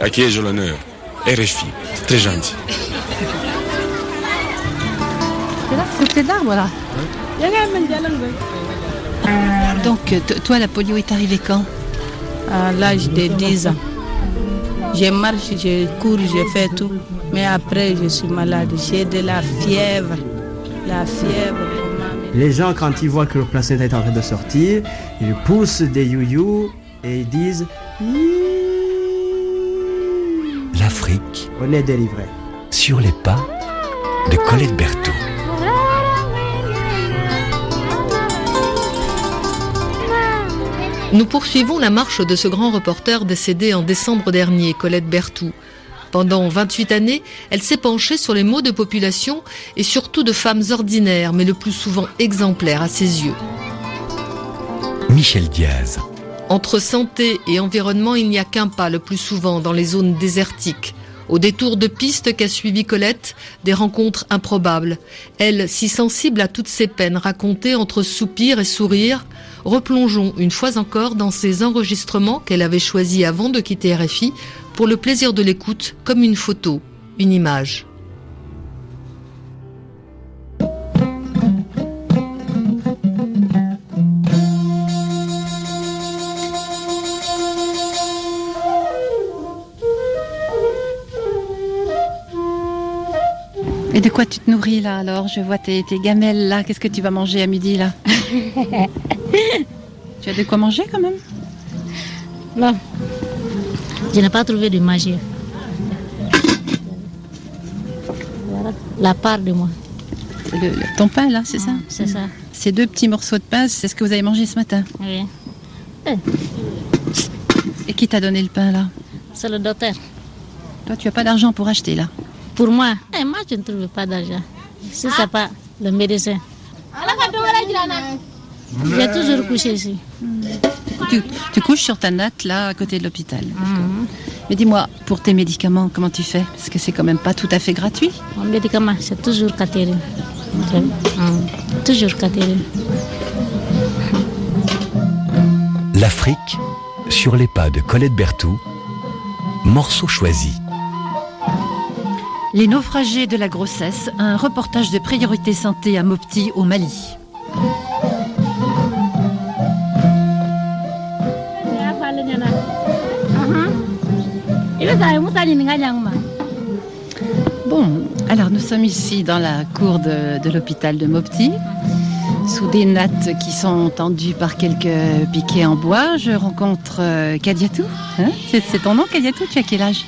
À qui ai-je l'honneur? RFI, c'est très gentil. C'est là, c'est d'arbre là. Donc, toi, la polio est arrivée quand? À l'âge de 10 ans. Je marche, je cours, je fais tout. Mais après, je suis malade. J'ai de la fièvre. La fièvre. Les gens, quand ils voient que le placenta est en train de sortir, ils poussent des you et ils disent On est délivré. sur les pas de Colette Berthaud. Nous poursuivons la marche de ce grand reporter décédé en décembre dernier, Colette Berthoud. Pendant 28 années, elle s'est penchée sur les maux de population et surtout de femmes ordinaires, mais le plus souvent exemplaires à ses yeux. Michel Diaz. Entre santé et environnement, il n'y a qu'un pas le plus souvent dans les zones désertiques. Au détour de pistes qu'a suivi Colette, des rencontres improbables. Elle, si sensible à toutes ces peines racontées entre soupirs et sourires, replongeons une fois encore dans ces enregistrements qu'elle avait choisis avant de quitter RFI pour le plaisir de l'écoute comme une photo, une image. Quoi tu te nourris là alors? Je vois tes, tes gamelles là. Qu'est-ce que tu vas manger à midi là? Tu as de quoi manger quand même? Non. Je n'ai pas trouvé de magie. Voilà la part de moi. Le- le- Ton pain là, c'est ça? C'est ça. Ces deux petits morceaux de pain, c'est ce que vous avez mangé ce matin? Oui. Et qui t'a donné le pain là? C'est le docteur. Toi, tu as pas d'argent pour acheter là? Pour moi, eh, moi je ne trouve pas d'argent. Si c'est pas le médecin. J'ai toujours couché ici. Tu, tu couches sur ta natte là, à côté de l'hôpital. Mais dis-moi, pour tes médicaments, comment tu fais? Parce que c'est quand même pas tout à fait gratuit. Mon médicament, c'est toujours Catherine. Mm. Toujours Catherine. L'Afrique sur les pas de Colette Berthoud. Morceau choisi. Les naufragés de la grossesse, un reportage de priorité santé à Mopti au Mali. Bon, alors nous sommes ici dans la cour de, de l'hôpital de Mopti, sous des nattes qui sont tendues par quelques piquets en bois. Je rencontre euh, Kadiatou. Hein? C'est, c'est ton nom, Kadiatou? Tu as quel âge?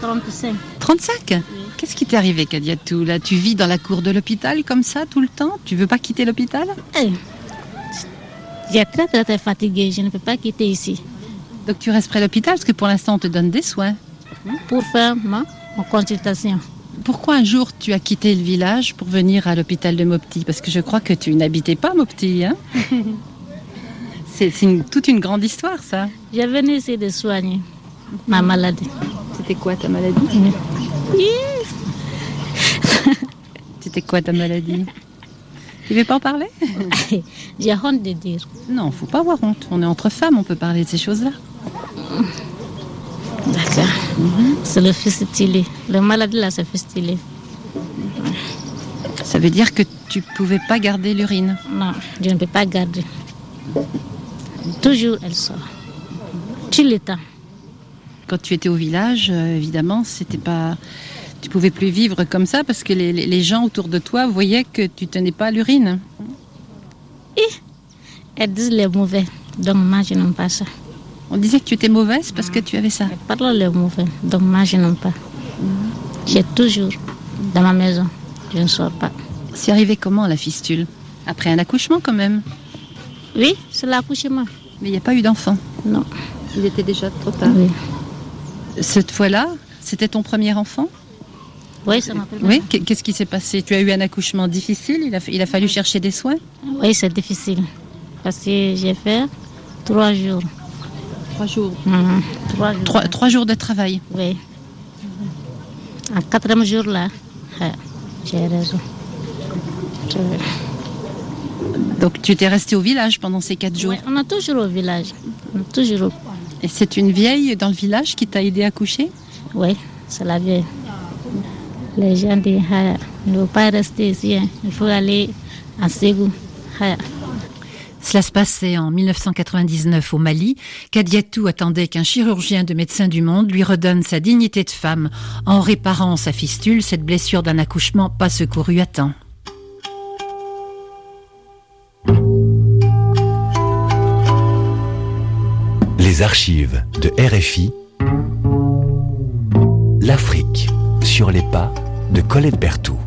35. 35 Qu'est-ce qui t'est arrivé, Kadiatou Là, tu vis dans la cour de l'hôpital comme ça tout le temps? Tu veux pas quitter l'hôpital? J'ai très très très fatigué. Je ne peux pas quitter ici. Donc tu restes près de l'hôpital parce que pour l'instant on te donne des soins. Pour faire ma, ma consultation. Pourquoi un jour tu as quitté le village pour venir à l'hôpital de Mopti? Parce que je crois que tu n'habitais pas Mopti, hein? C'est, toute une grande histoire, ça. Je venu ici de soigner ma maladie. C'était quoi ta maladie? C'était quoi ta maladie? Tu veux pas en parler? J'ai honte de dire. Non, faut pas avoir honte. On est entre femmes, on peut parler de ces choses-là. D'accord. C'est le fistulé. Le maladie là, c'est fistulé. Ça veut dire que tu pouvais pas garder l'urine? Non, je ne peux pas garder. Toujours, elle sort. Tout le temps. Quand tu étais au village, euh, évidemment, c'était pas. Tu pouvais plus vivre comme ça parce que les, gens autour de toi voyaient que tu tenais pas l'urine. Elles disent les mauvais. Donc moi, je n'aime pas ça. On disait que tu étais mauvaise parce que tu avais ça. Elles parlent les mauvais. Donc moi, je n'aime pas. J'ai toujours dans ma maison. Je ne sors pas. C'est arrivé comment la fistule? Après un accouchement quand même? Oui, c'est l'accouchement. Mais il n'y a pas eu d'enfant? Non. Il était déjà trop tard. Oui, Cette fois-là, c'était ton premier enfant? Oui ça m'appelle. Oui. Qu'est- Qu'est-ce qui s'est passé? Tu as eu un accouchement difficile il a, il a fallu chercher des soins? Oui, c'est difficile. Parce que j'ai fait trois jours. Trois jours. Mhm. Trois jours. Trois, trois jours de travail. Oui. En quatrième jour là, ah, j'ai raison. Je- Donc tu étais resté au village pendant ces quatre jours? On est toujours au village. On est toujours au- Et c'est une vieille dans le village qui t'a aidé à coucher? Oui, c'est la vieille. Les gens disent Haya, ne faut pas rester ici, hein. il faut aller à Ségou. Haya. Cela se passait en 1999 au Mali. Kadiatou attendait qu'un chirurgien de Médecins du Monde lui redonne sa dignité de femme en réparant sa fistule, cette blessure d'un accouchement pas secouru à temps. Archives de RFI. L'Afrique sur les pas de Colette Berthoud.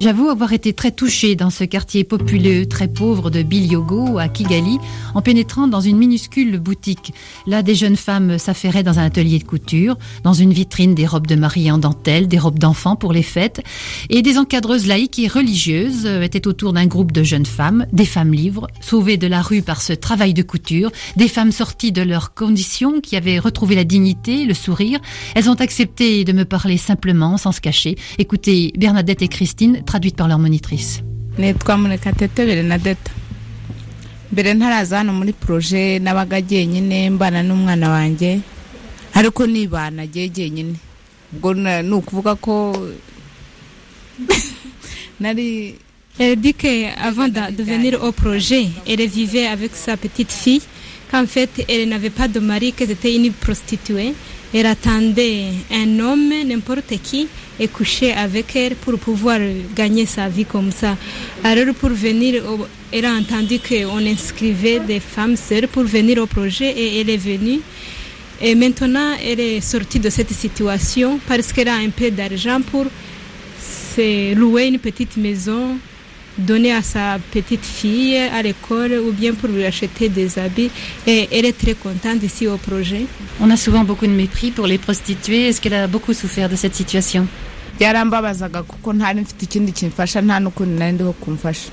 J'avoue avoir été très touchée dans ce quartier populeux, très pauvre de Bilyogo à Kigali, en pénétrant dans une minuscule boutique. Là, des jeunes femmes s'affairaient dans un atelier de couture, dans une vitrine des robes de mariée en dentelle, des robes d'enfants pour les fêtes, et des encadreuses laïques et religieuses étaient autour d'un groupe de jeunes femmes, des femmes libres, sauvées de la rue par ce travail de couture, des femmes sorties de leurs conditions, qui avaient retrouvé la dignité, le sourire. Elles ont accepté de me parler simplement, sans se cacher. Écoutez Bernadette et Christine, traduite par leur monitrice. nitwa murekatete berenadeta mbere ntaraza hano muri poroje nabaga jyenyine mbana n'umwana wanjye ariko nibana jye jyenyine ubwo na- ni ukuvuga ko nari Elle dit qu'avant de, de venir au projet, elle vivait avec sa petite fille, qu'en fait, elle n'avait pas de mari, qu'elle était une prostituée. Elle attendait un homme, n'importe qui, et coucher avec elle pour pouvoir gagner sa vie comme ça. Alors, pour venir, elle a entendu qu'on inscrivait des femmes seules pour venir au projet et elle est venue. Et maintenant, elle est sortie de cette situation parce qu'elle a un peu d'argent pour louer une petite maison, donner à sa petite fille à l'école ou bien pour lui acheter des habits. Et elle est très contente ici au projet. On a souvent beaucoup de mépris pour les prostituées. Est-ce qu'elle a beaucoup souffert de cette situation? Byarambabazaga kuko ntari mfite ikindi kimfasha nta n'ukundi nari ndiho kumfasha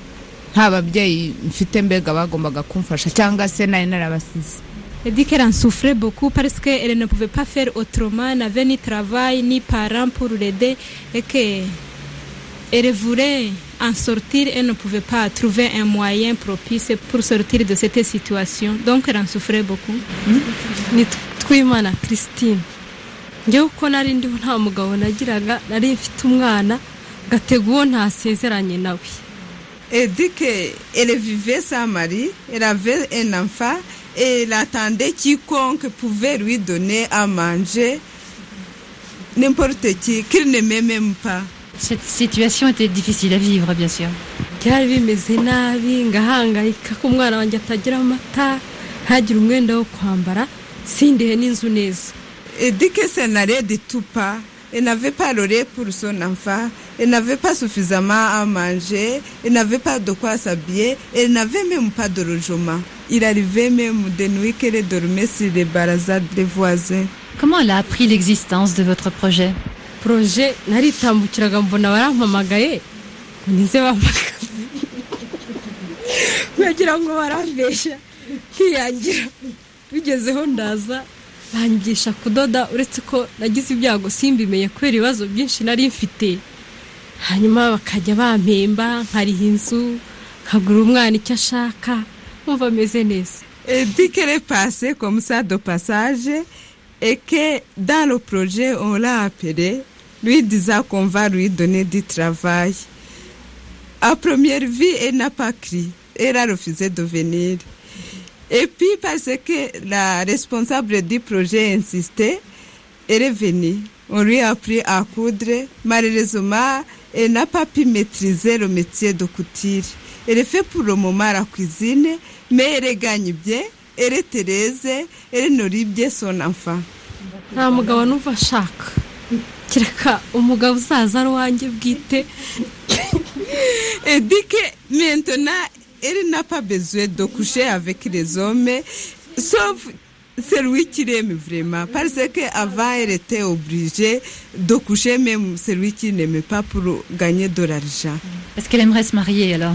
nta babyeyi mfite mbega bagombaga kumfasha cyangwa se nari narabasize Elle dit qu'elle en souffrait beaucoup parce qu'elle ne pouvait pas faire autrement, n'avait ni travail, ni parents pour l'aider et qu'elle voulait en sortir et ne pouvait pas trouver un moyen propice pour sortir de cette situation. Donc elle en souffrait beaucoup. ni twimana christine njyewe uko nari ndiho nta mugabo nagiraga nari mfite umwana gatega uwo ntasezeranye nawe Elle dit qu'elle vivait sans mari, elle avait un enfant et elle attendait quiconque pouvait lui donner à manger, n'importe qui, qu'il n'aimait même pas. Cette situation était difficile à vivre, bien sûr. byari bimeze nabi ngahangayika ko umwana wanjye atagira amata ntagire umwenda wo kwambara sindihe n'inzu neza Elle dit que ça n'allait du tout pas. Elle n'avait pas l'oreille pour son enfant, elle n'avait pas suffisamment à manger, elle n'avait pas de quoi s'habiller, elle n'avait même pas de logement. Il arrivait même des nuits qu'elle dormait sur les barazades des voisins. Comment elle a appris l'existence de votre projet? Poroje naritambukiraga mbona barampamagaye. Ngo nize bampagaze bagira ngo barambesha nkiyangira bigezeho ndaza bangisha kudoda uretse ko nagize ibyago simbimenye kubera ibibazo byinshi nari mfite. Hanyuma bakajya bampemba nkariha inzu nkagura umwana icyo ashaka wumva ameze neza. Dikere pase komusa do pasaje eke dalo poroje ora orapere rwidiza komva rwidone di travaye a poromiyeri vi ena pakiri era rufize dovenire Et puis, parce que la responsable du projet insistait, elle est venue. On lui a appris à coudre. Malheureusement, elle n'a pas pu maîtriser le métier de couture. Elle fait pour le moment la cuisine, mais elle gagne bien. Elle est Thérèse, elle nourrit bien son enfant. nta mugabo numva ashaka kereka umugabo uzaza ari uwanjye bwite que maintenant, elle n'a pas besoin de coucher avec les hommes, sauf celui qui l'aime vraiment. Parce qu'avant, elle était obligée de coucher même celui qui n'aimait pas pour gagner de l'argent. Est-ce qu'elle aimerait se marier alors?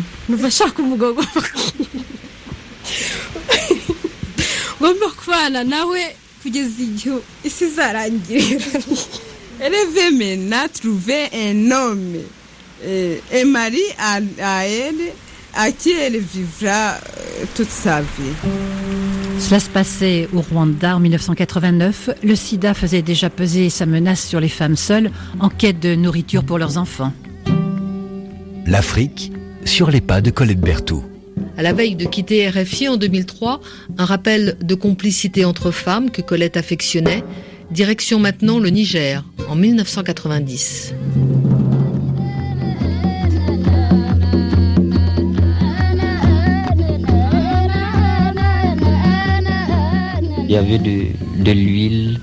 Elle veut maintenant trouver un homme, euh, un mari à, à elle, à qui elle vivra euh, toute sa vie? Cela se passait au Rwanda en 1989. Le sida faisait déjà peser sa menace sur les femmes seules en quête de nourriture pour leurs enfants. L'Afrique sur les pas de Colette Berthoud. À la veille de quitter RFI en 2003, un rappel de complicité entre femmes que Colette affectionnait. Direction maintenant le Niger en 1990. Il y avait de, l'huile,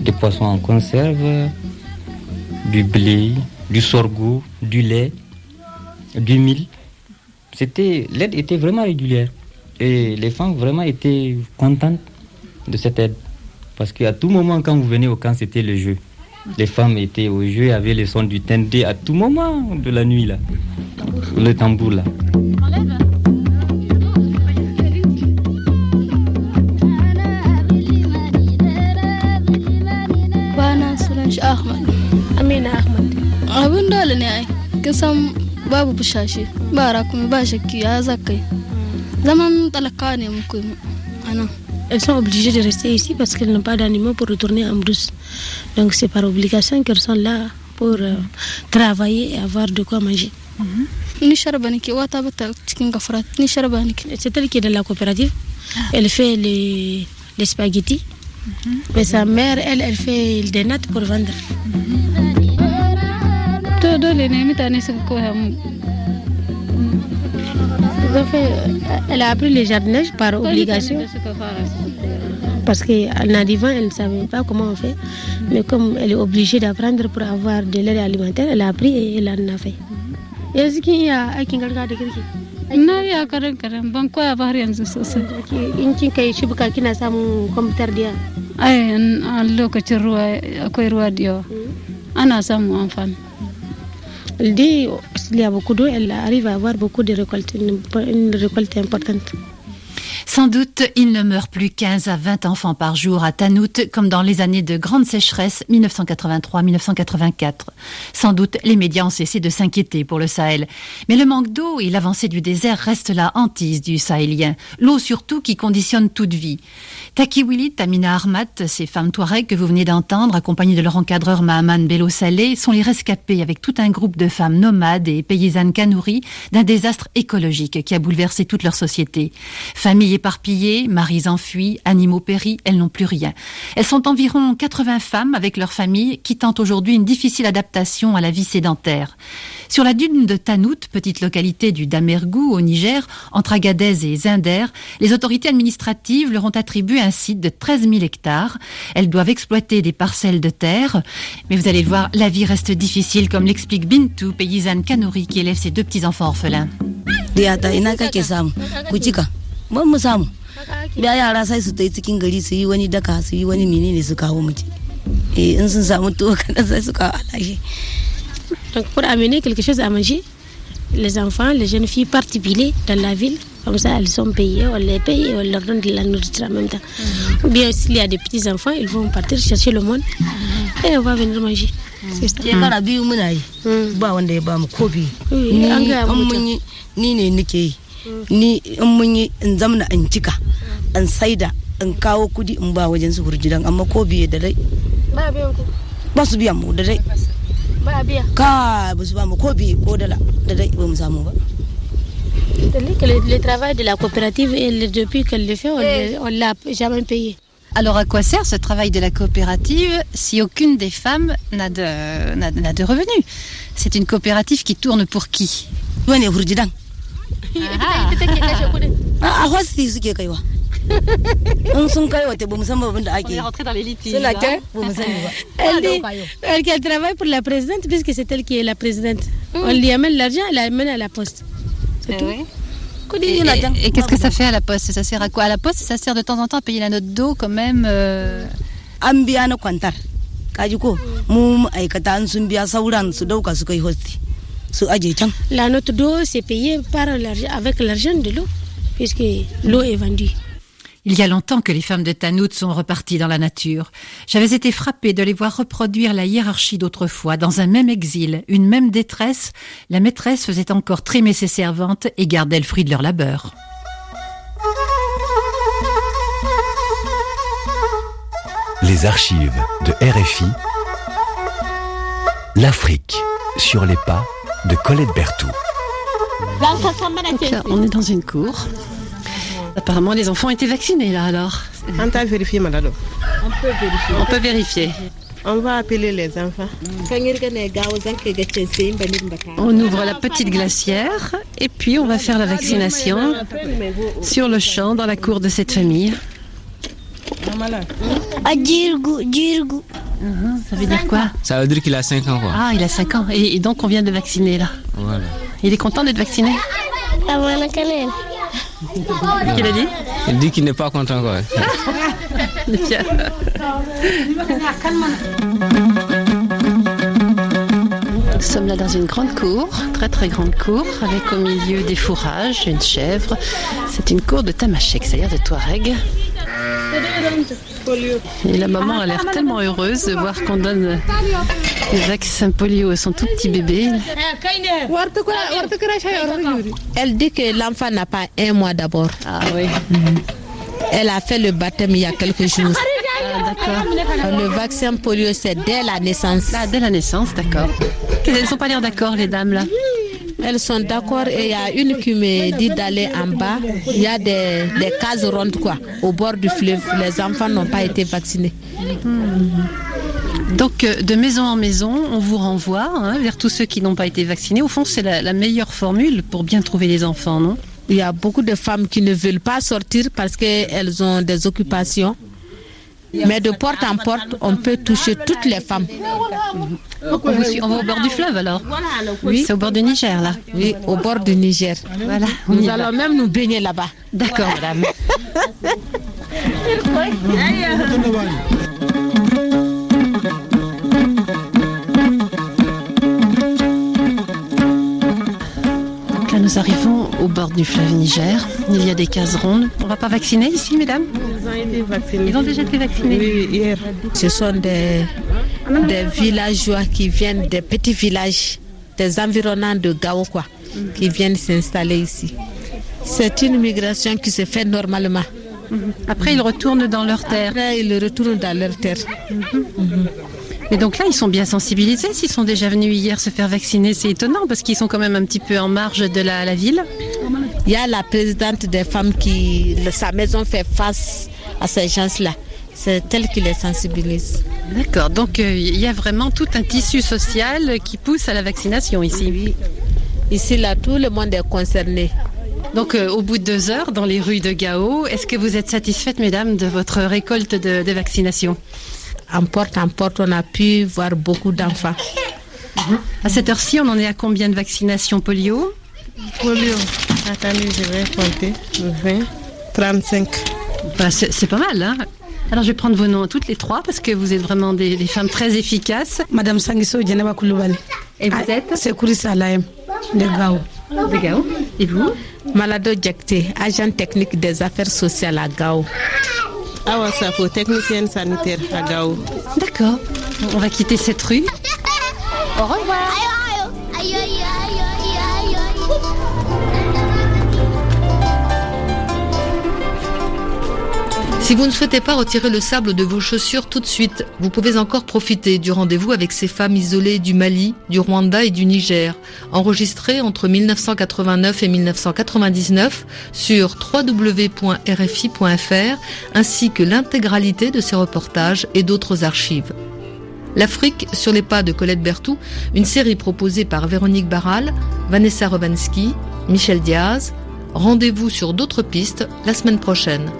des poissons en conserve, du blé, du sorgho, du lait, du mil. L'aide était vraiment régulière. Et les femmes vraiment étaient contentes de cette aide. Parce qu'à tout moment, quand vous venez au camp, c'était le jeu. Les femmes étaient au jeu, avaient le son du tendé à tout moment de la nuit, là. Le tambour, là. Abin dole ne ai kisan babu bushashe ba rakumi ba shakki ya zaman talaka ne muku Elles sont obligées de rester ici parce qu'elles n'ont pas d'animaux pour retourner en brousse. Donc c'est par obligation qu'elles sont là pour euh, travailler et avoir de quoi manger. sharba nake C'est elle qui est dans la coopérative. Elle fait les, les spaghettis. Mais sa mère, elle, elle fait des nattes pour vendre. To dole ne mutane suka koya mu Ils ont fait- elle a appris le jardinage par obligation. Parce qu'en arrivant, elle ne savait pas comment on fait. Mais comme elle est obligée d'apprendre pour avoir de l'aide alimentaire, elle a appris et elle en a fait. Yanzu kin iya aikin gargajiya da girki? na iya karan karan ban koya ba har yanzu sosai In kin kai shubuka kina samun kwamfutar diya? ai a lokacin ruwa akwai ruwa da yawa ana samun amfani Dit s'il y a beaucoup d'eau, elle arrive à avoir beaucoup de récoltes, une récolte importante. Sans doute, il ne meurt plus 15 à 20 enfants par jour à Tanout, comme dans les années de grande sécheresse 1983-1984. Sans doute, les médias ont cessé de s'inquiéter pour le Sahel. Mais le manque d'eau et l'avancée du désert restent la hantise du Sahélien. L'eau surtout qui conditionne toute vie. Takiwili, Tamina Armat, ces femmes touareg que vous venez d'entendre, accompagnées de leur encadreur Mahaman Bello Saleh, sont les rescapés avec tout un groupe de femmes nomades et paysannes kanouris d'un désastre écologique qui a bouleversé toute leur société. Familles éparpillées, maris enfuis, animaux péris, elles n'ont plus rien. Elles sont environ 80 femmes avec leurs familles qui tentent aujourd'hui une difficile adaptation à la vie sédentaire. Sur la dune de Tanout, petite localité du Damergou au Niger, entre Agadez et Zinder, les autorités administratives leur ont attribué un site de 13 000 hectares. Elles doivent exploiter des parcelles de terre. Mais vous allez le voir, la vie reste difficile, comme l'explique Bintou, paysanne Kanouri qui élève ses deux petits-enfants orphelins. Ban mu samu. Da yara sai su tai cikin gari su yi wani daka su yi wani menene su kawo mu eh in sun samu tuwo kadan sai su kawo alashe Donc pour amener quelque chose à manger, les enfants, les jeunes filles partent piler dans la ville. Comme ça, elles sont payées, on les paye et on leur donne de la nourriture en même temps. Ou bien s'il y a des petits-enfants, ils vont partir chercher le monde et on va venir manger. Ça. shekara biyu muna yi. Ba wanda ya bamu ko biyu mun ni ne nake yi ni in mun yi in zamna in cika in saida in kawo kudi in ba wajen su hurjidan amma ko biye da dai Ba biyan ku. ba su biyan mu da dai. Ba biya. ka ba su ba mu ko biye ko dala da dai ba mu samu ba. C'est-à-dire que le, le travail de la coopérative, elle, depuis qu'elle le fait, on ne l'a jamais payé. Alors à quoi sert ce travail de la coopérative si aucune des femmes n'a de, n'a, n'a de revenus? C'est une coopérative qui tourne pour qui? Wani hurjidan a hosti suke kaiwa. In sun kai wata ba mu san abin da ake yi. Rentré dans les litiges. suna can? Ba mu sani ba. Elle dit elle, qu'elle travaille pour la présidente, puisque c'est elle qui est la présidente. On lui amène l'argent, elle l'amène à la poste. C'est tout. Et, et- et qu'est-ce que ça fait à la poste? Ça sert à quoi? À la poste, ça sert de temps en temps à payer la note d'eau quand même. euh, an biya na kwantar kaji ko mu ma'aikata an sun biya sauran su dauka su kai hosti su aje can La note d'eau, c'est payé par avec l'argent de l'eau, puisque l'eau est vendue. Il y a longtemps que les femmes de Tanout sont reparties dans la nature. J'avais été frappée de les voir reproduire la hiérarchie d'autrefois dans un même exil, une même détresse. La maîtresse faisait encore trimer ses servantes et gardait le fruit de leur labeur. Les archives de RFI. L'Afrique sur les pas de Colette Berthoud. Donc on est dans une cour. Apparemment, les enfants étaient vaccinés là alors. On t'a vérifié, madame. On peut vérifier. On peut vérifier. On va appeler les enfants. On ouvre la petite glacière et puis on va faire la vaccination sur le champ dans la cour de cette famille. Ça veut dire quoi Ça veut dire qu'il a 5 ans, quoi. Ah, il a 5 ans. Et, et donc on vient de vacciner là. Voilà. Il est content d'être vacciné Qu'est-ce qu'il a dit Il dit qu'il n'est pas content, quoi. Nous sommes là dans une grande cour, très très grande cour, avec au milieu des fourrages, une chèvre. C'est une cour de tamashek, c'est-à-dire de touareg. Et la maman a l'air tellement heureuse de voir qu'on donne le vaccin polio à son tout petit bébé. Elle dit que l'enfant n'a pas un mois d'abord. Ah oui. Elle a fait le baptême il y a quelques jours. Ah. Le vaccin polio, c'est dès la naissance. Ah, dès la naissance, d'accord. Elles ne sont pas l'air d'accord, les dames, là Elles sont d'accord et il y a une qui me dit d'aller en bas. Il y a des, des cases rondes, quoi, au bord du fleuve. Les enfants n'ont pas été vaccinés. Donc, euh, de maison en maison, on vous renvoie hein, vers tous ceux qui n'ont pas été vaccinés. Au fond, c'est la, la meilleure formule pour bien trouver les enfants, non? Il y a beaucoup de femmes qui ne veulent pas sortir parce qu'elles ont des occupations. Mais de porte en porte, on peut toucher toutes les femmes. On, vous suit- on va au bord du fleuve alors Oui. C'est au bord du Niger, là Oui, au bord du Niger. Voilà, Nous allons même nous baigner là-bas. D'accord, madame. nous arrivons au bord du fleuve Niger. Il y a des cases rondes. On va pas vacciner ici, mesdames Ils ont été vaccinés. Ils ont déjà été vaccinés Oui, hier. Ce sont des, des villageois qui viennent des petits villages, des environnants de Gao, quoi, qui viennent s'installer ici. C'est une migration qui se fait normalement. Après, ils retournent dans leur terre. Après, ils retournent dans leur terre. Et donc là, ils sont bien sensibilisés. S'ils sont déjà venus hier se faire vacciner, c'est étonnant parce qu'ils sont quand même un petit peu en marge de la, la ville. Il y a la présidente des femmes qui, sa maison fait face à ces gens-là. C'est elle qui les sensibilise. D'accord. Donc euh, il y a vraiment tout un tissu social qui pousse à la vaccination ici. Ici, là, tout le monde est concerné. Donc euh, au bout de deux heures, dans les rues de Gao, est-ce que vous êtes satisfaite, mesdames, de votre récolte de, de vaccination? En porte en porte, on a pu voir beaucoup d'enfants. À cette heure-ci, on en est à combien de vaccinations polio? Polio. Attendez, je vais compter. 20, 35. Bah, c'est c'est pas mal, hein alors je vais prendre vos noms toutes les trois parce que vous êtes vraiment des, des femmes très efficaces. Madame Sangiso Djeneba Koulibaly. Et vous êtes? C'est Kourissa Alaïm de Gao. De Gao. Et vous? Malado Djakté, agent technique des affaires sociales à Gao. Awa Safo, technicienne sanitaire à Gao. D'accord. On va quitter cette rue. Au revoir. Si vous ne souhaitez pas retirer le sable de vos chaussures tout de suite, vous pouvez encore profiter du rendez-vous avec ces femmes isolées du Mali, du Rwanda et du Niger, enregistré entre 1989 et 1999 sur www.rfi.fr, ainsi que l'intégralité de ces reportages et d'autres archives. L'Afrique sur les pas de Colette Berthoud, une série proposée par Véronique Barral, Vanessa Rovansky, Michel Diaz. Rendez-vous sur d'autres pistes la semaine prochaine.